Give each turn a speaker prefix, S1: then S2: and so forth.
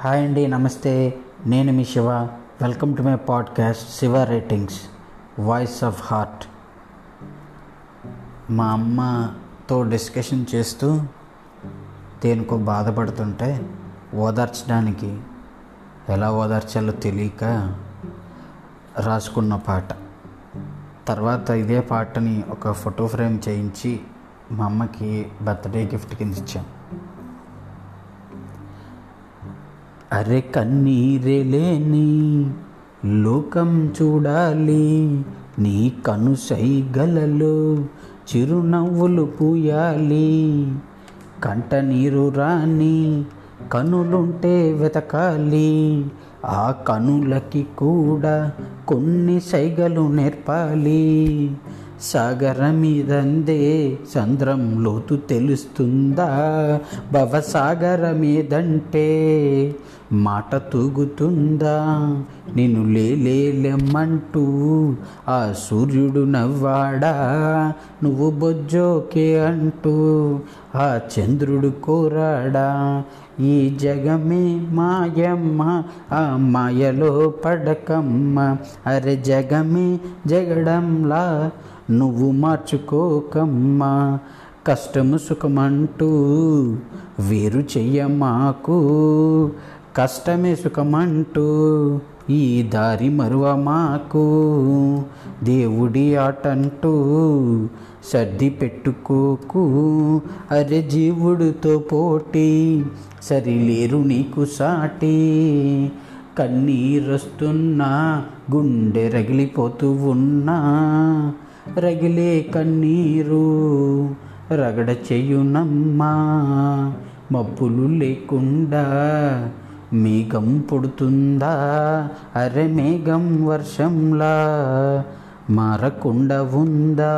S1: Hi అండి నమస్తే. నేను మీ Shiva. Welcome to my podcast Shiva ratings voice of heart. మా అమ్మతో డిస్కషన్ చేస్తూ దేనికో బాధపడుతుంటే ఓదార్చడానికి ఎలా ఓదార్చాలో తెలియక రాసుకున్న పాట. తర్వాత ఇదే పాటని ఒక ఫోటో ఫ్రేమ్ చేయించి మా అమ్మకి బర్త్డే గిఫ్ట్ కింద ఇచ్చాం. అరే కన్నీరే లేని లోకం చూడాలి. నీ కనుసైగలలో చిరునవ్వులు పూయాలి. కంట నీరు రాని కనులుంటే వెతకాలి. ఆ కనులకి కూడా కొన్ని సైగలు నేర్పాలి. సాగర మీదందే చంద్రం లోతు తెలుస్తుందా? భవసాగర మీదంటే మాట తూగుతుందా? నేను లేలేమంటూ ఆ సూర్యుడు నవ్వాడా? నువ్వు బొజ్జోకే అంటూ ఆ చంద్రుడు కోరాడా? ఈ జగమే మాయమ్మ ఆ మాయలో పడకమ్మ. అరే జగమే జగడంలా నువ్వు మార్చుకోకమ్మా కష్టము సుఖమంటూ వేరు చెయ్య మాకు కష్టమే సుఖమంటూ ఈ దారి మరువ మాకు. దేవుడి ఆటంటూ సర్ది పెట్టుకోకు అరే జీవుడితో పోటీ సరిలేరు నీకు సాటి. కన్నీరొస్తున్నా గుండె రగిలిపోతూ ఉన్నా రగిలే కన్నీరు రగడ చెయ్యునమ్మా మబ్బులు లేకుండా మేఘం పుడుతుందా? అరే మేఘం వర్షంలా మారకుండా ఉందా?